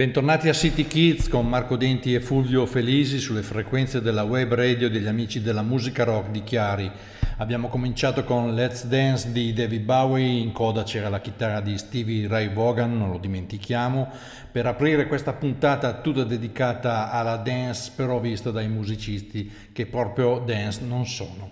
Bentornati a City Kids con Marco Denti e Fulvio Felisi sulle frequenze della web radio degli amici della musica rock di Chiari. Abbiamo cominciato con Let's Dance di David Bowie, in coda c'era la chitarra di Stevie Ray Vaughan, non lo dimentichiamo, per aprire questa puntata tutta dedicata alla dance però vista dai musicisti che proprio dance non sono.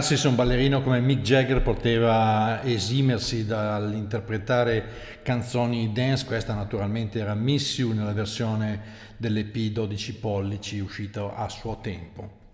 Figurarsi se un ballerino come Mick Jagger poteva esimersi dall'interpretare canzoni dance, questa naturalmente era Miss You nella versione dell'EP 12 pollici uscita a suo tempo.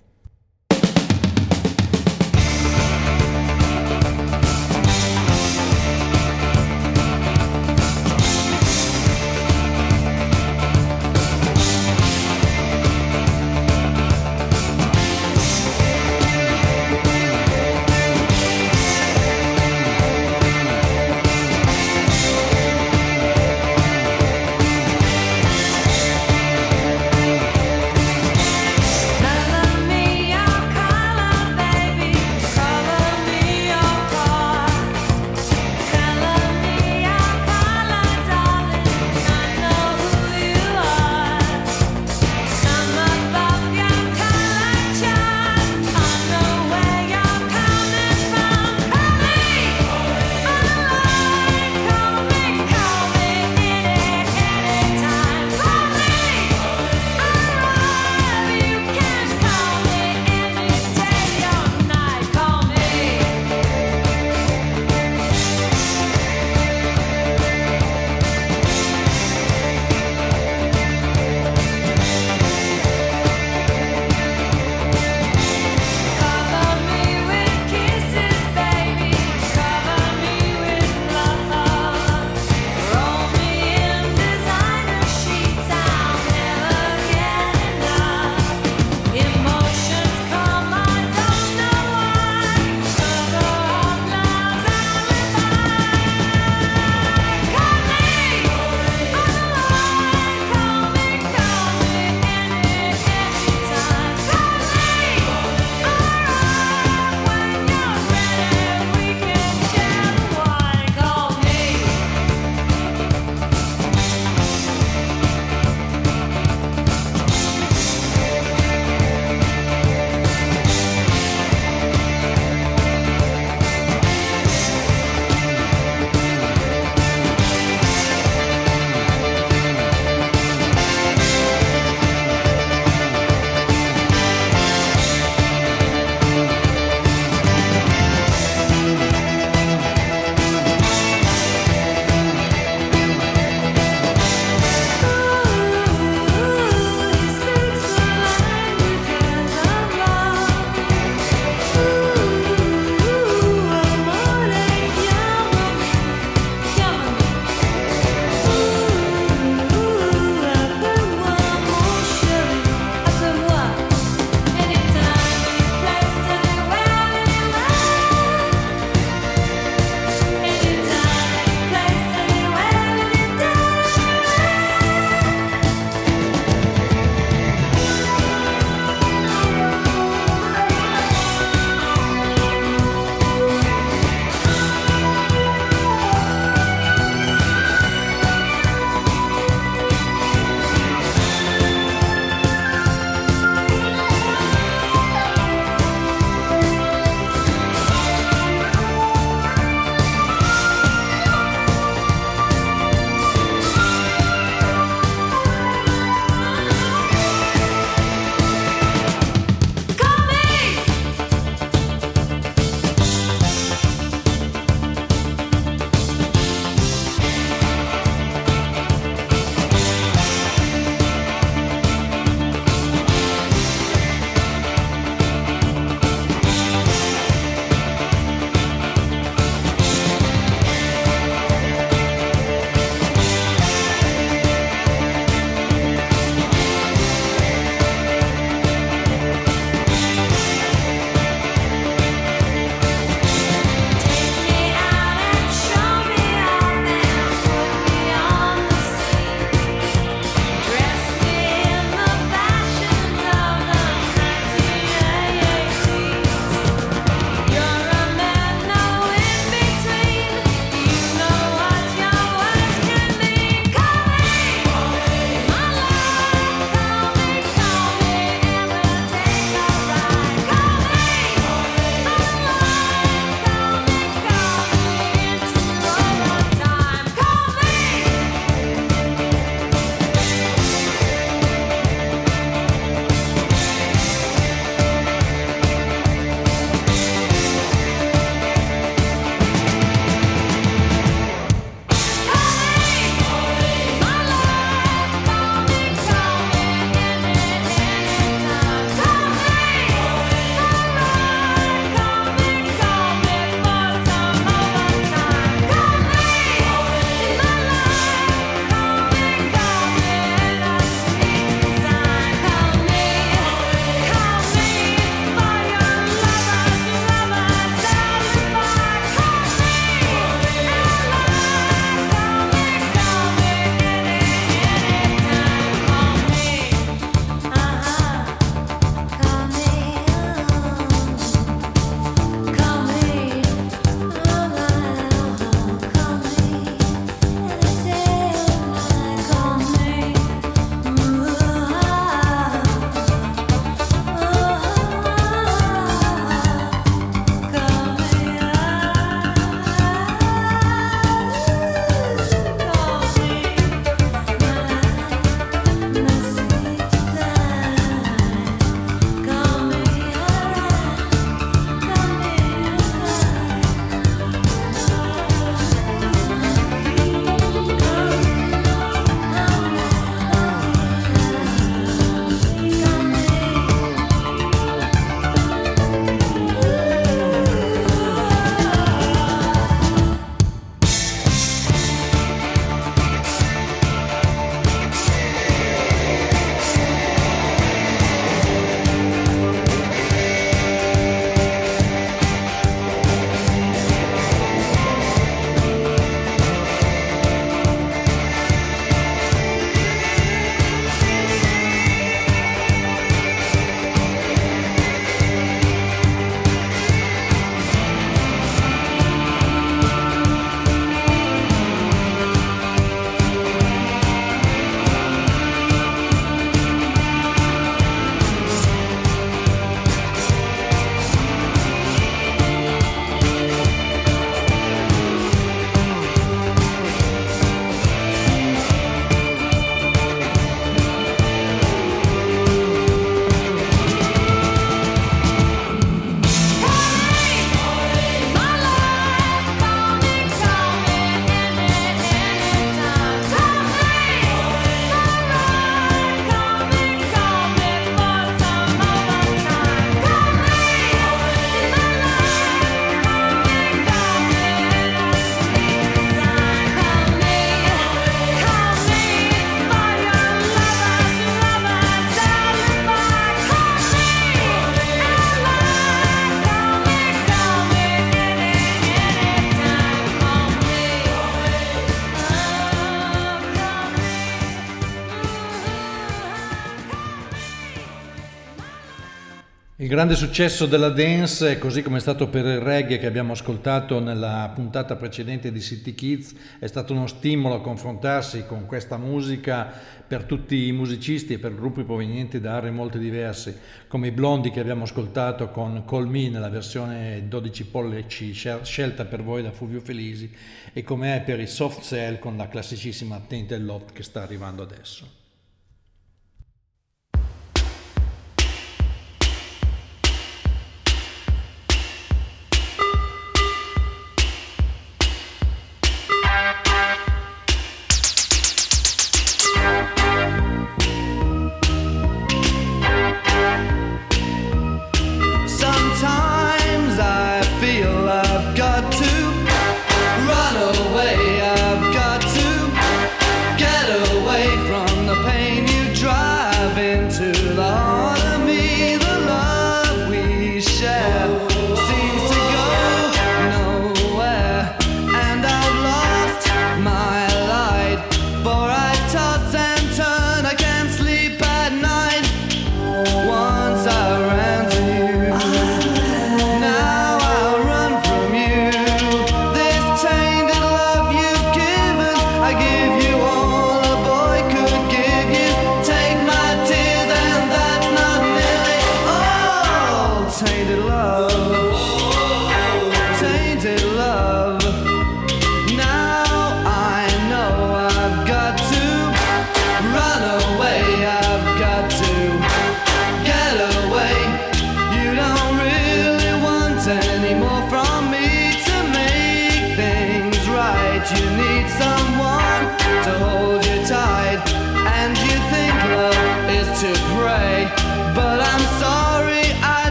Il grande successo della dance, così come è stato per il reggae che abbiamo ascoltato nella puntata precedente di City Kids, è stato uno stimolo a confrontarsi con questa musica per tutti i musicisti e per gruppi provenienti da aree molto diverse, come i Blondi che abbiamo ascoltato con Call Me nella versione 12 pollici scelta per voi da Fulvio Felisi e come è per i Soft Cell con la classicissima Tainted Lot che sta arrivando adesso.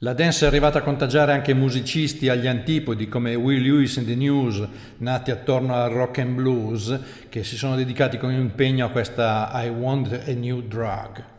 La dance è arrivata a contagiare anche musicisti agli antipodi come Will Lewis and the News, nati attorno al rock and blues, che si sono dedicati con impegno a questa I Want a New Drug.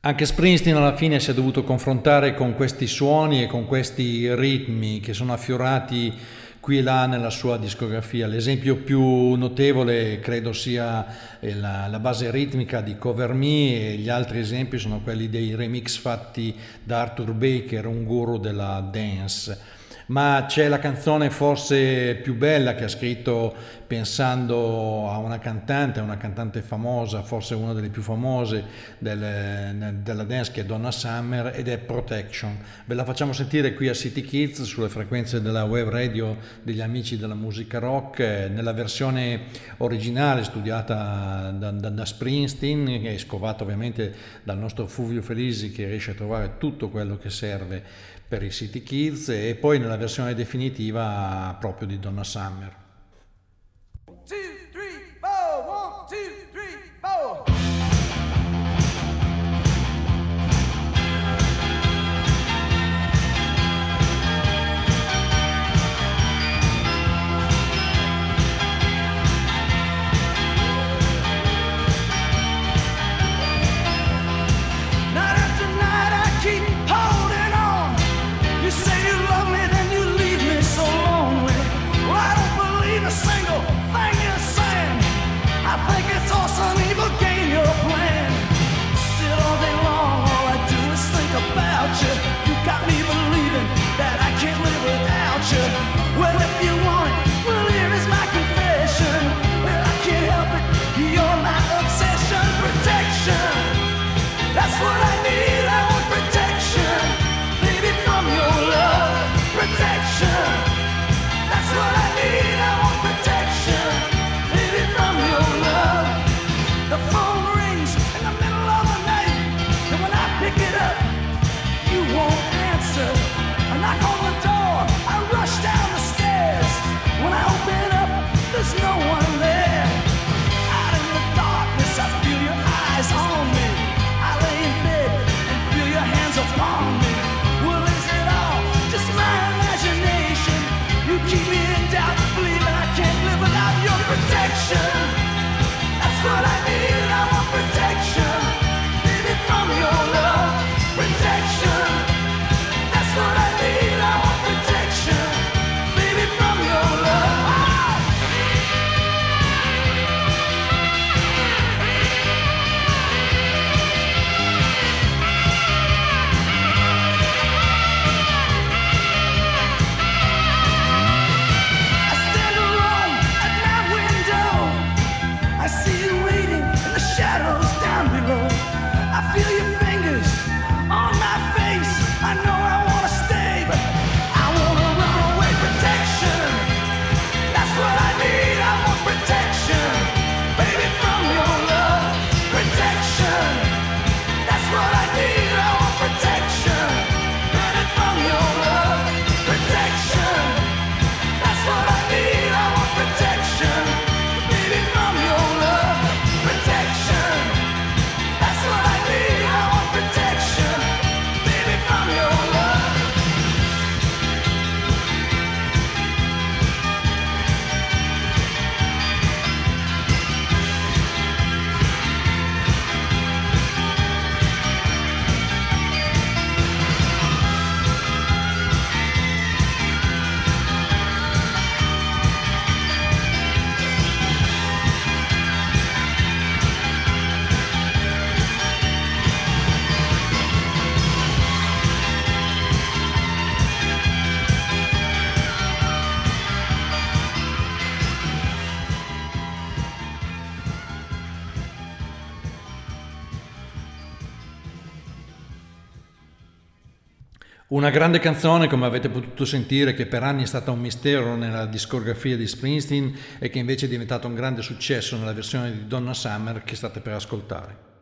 Anche Springsteen alla fine si è dovuto confrontare con questi suoni e con questi ritmi che sono affiorati qui e là nella sua discografia. L'esempio più notevole credo sia eh, la, la, base ritmica di Cover Me e gli altri esempi sono quelli dei remix fatti da Arthur Baker, un guru della dance. Ma c'è la canzone forse più bella che ha scritto pensando a una cantante, una cantante famosa, forse una delle più famose del, della dance che è Donna Summer ed è Protection. Ve la facciamo sentire qui a City Kids sulle frequenze della web radio degli amici della musica rock nella versione originale studiata da, da, da Springsteen è scovata ovviamente dal nostro Fulvio Felisi che riesce a trovare tutto quello che serve per i City Kids e poi nella versione definitiva proprio di Donna Summer. Una grande canzone, come avete potuto sentire, che per anni è stata un mistero nella discografia di Springsteen e che invece è diventata un grande successo nella versione di Donna Summer che state per ascoltare.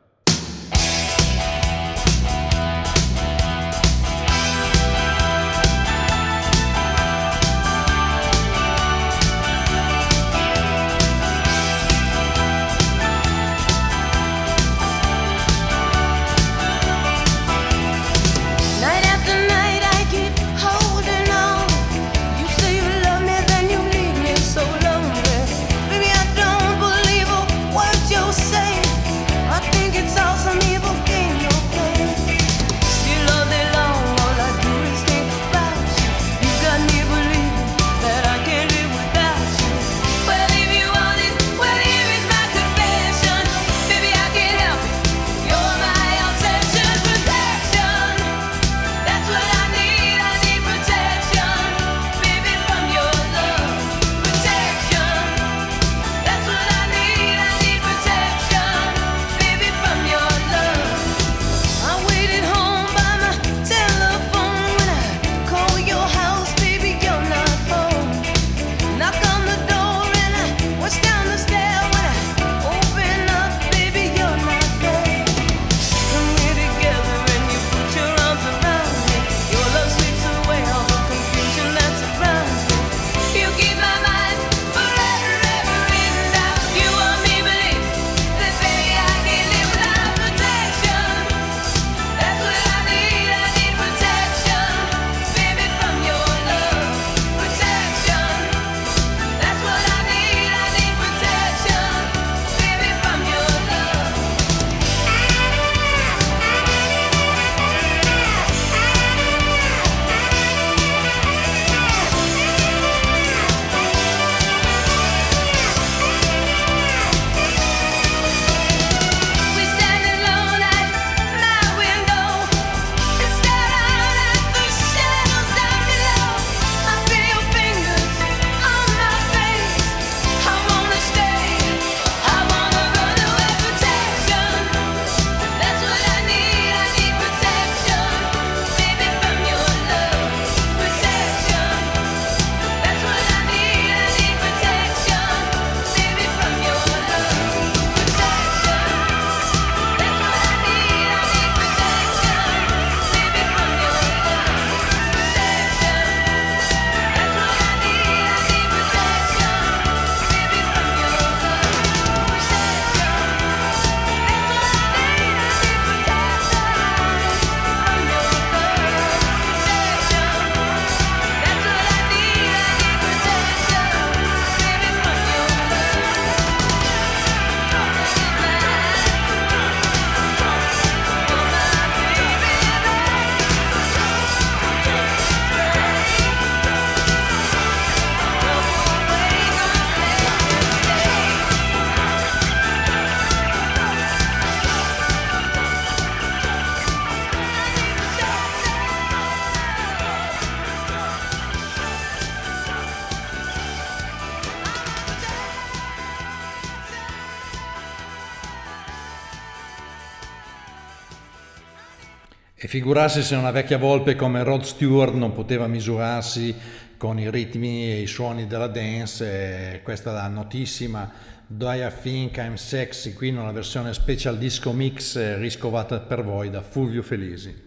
Figurarsi se una vecchia volpe come Rod Stewart non poteva misurarsi con i ritmi e i suoni della dance, questa è la notissima Do I Think I'm Sexy, qui in una versione special disco mix eh, riscovata per voi da Fulvio Felisi.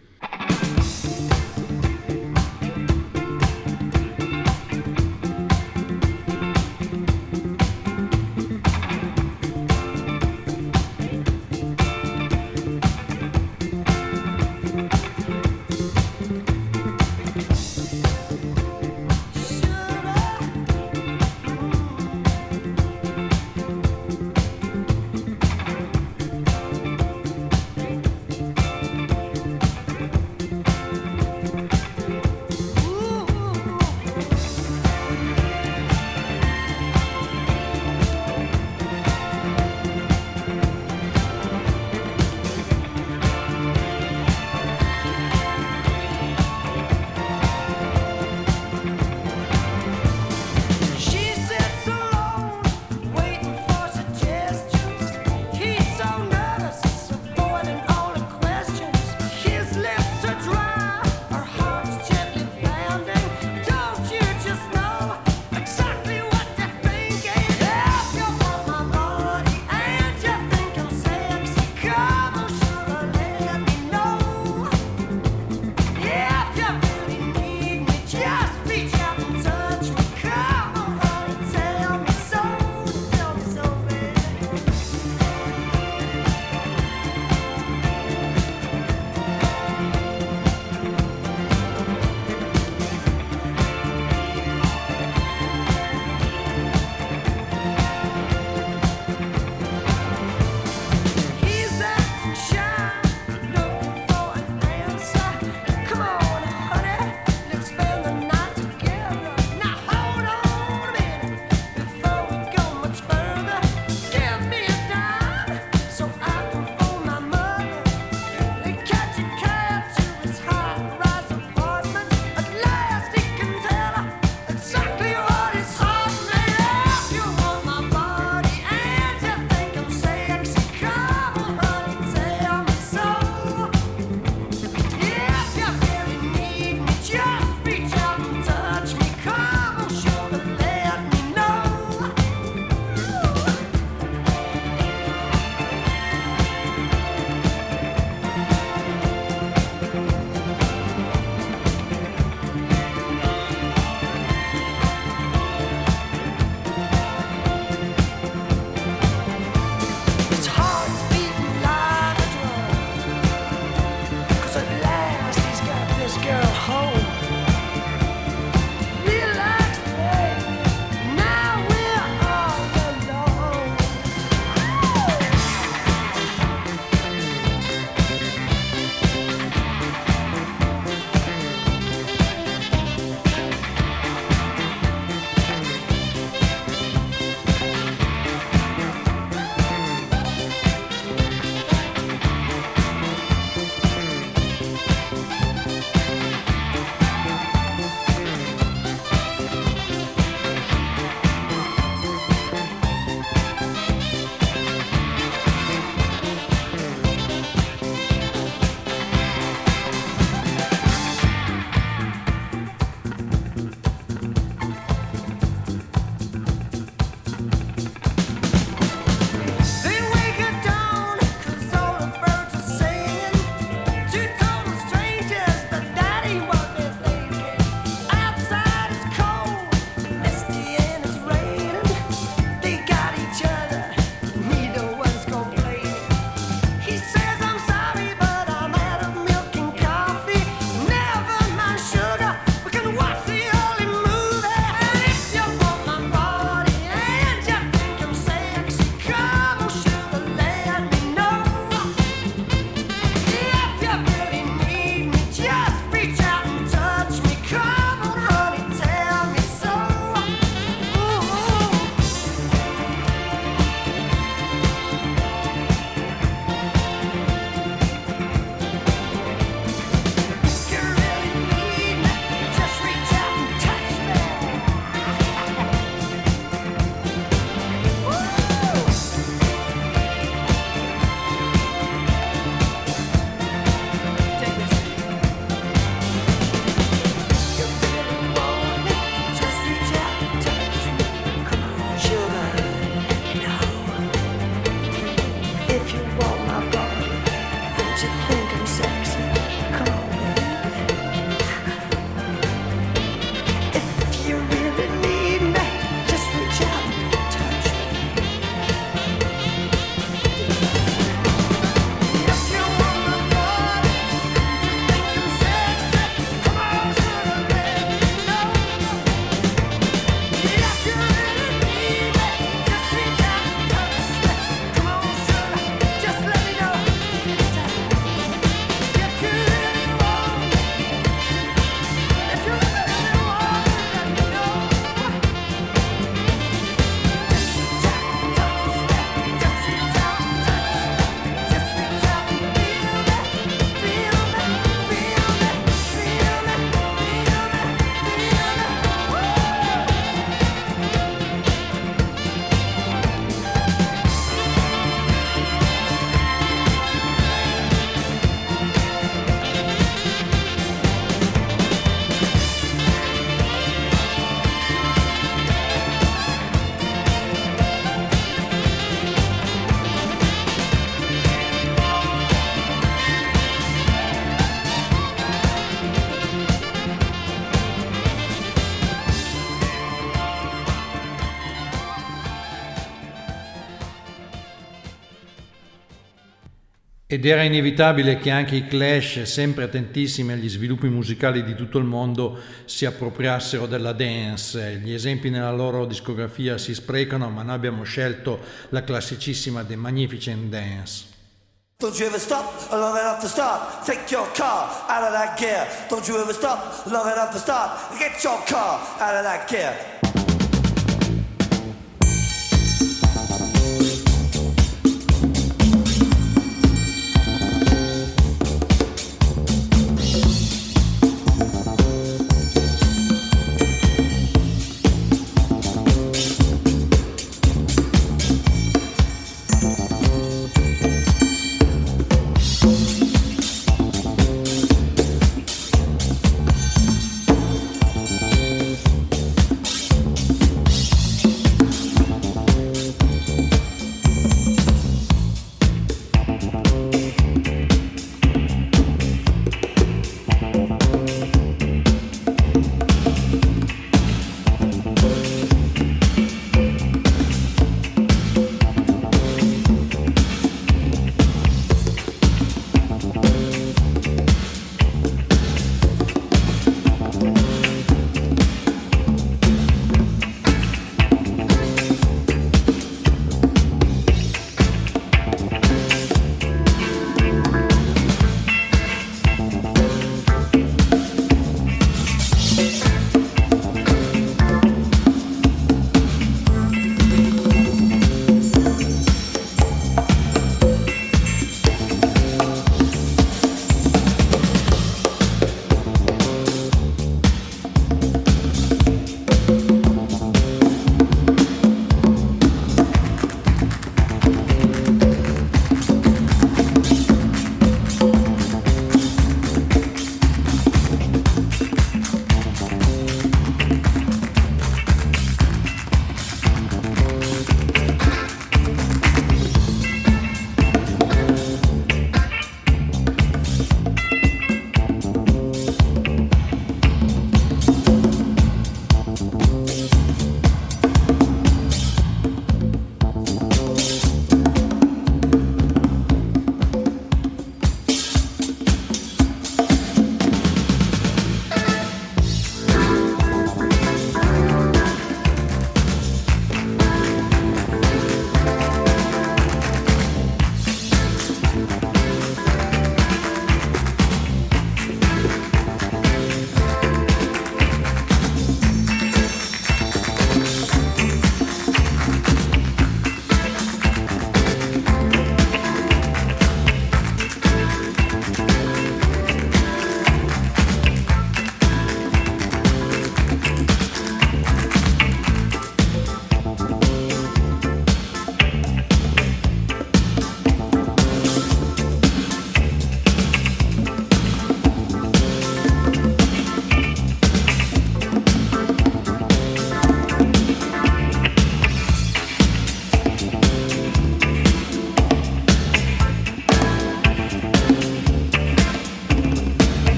Ed era inevitabile che anche i Clash, sempre attentissimi agli sviluppi musicali di tutto il mondo, si appropriassero della dance. Gli esempi nella loro discografia si sprecano, ma noi abbiamo scelto la classicissima The Magnificent Dance. Don't you ever stop long enough to start. Take your car out of that gear. Don't you ever stop long enough to start. Get your car out of that gear.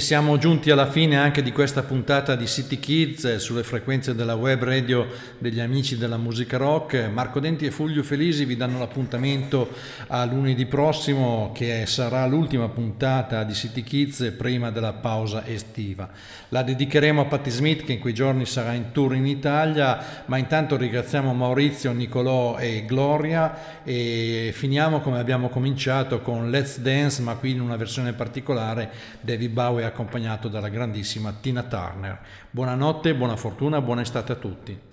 Siamo giunti alla fine anche di questa puntata di City Kids eh, sulle frequenze della web radio degli amici della musica rock. Marco Denti e Fulvio Felisi vi danno l'appuntamento a lunedì prossimo che sarà l'ultima puntata di City Kids prima della pausa estiva. La dedicheremo a Patti Smith che in quei giorni sarà in tour in Italia, ma intanto ringraziamo Maurizio, Nicolò e Gloria e finiamo come abbiamo cominciato con Let's Dance, ma qui in una versione particolare David Bowie accompagnato dalla grandissima Tina Turner. Buonanotte, buona fortuna, buona estate a tutti.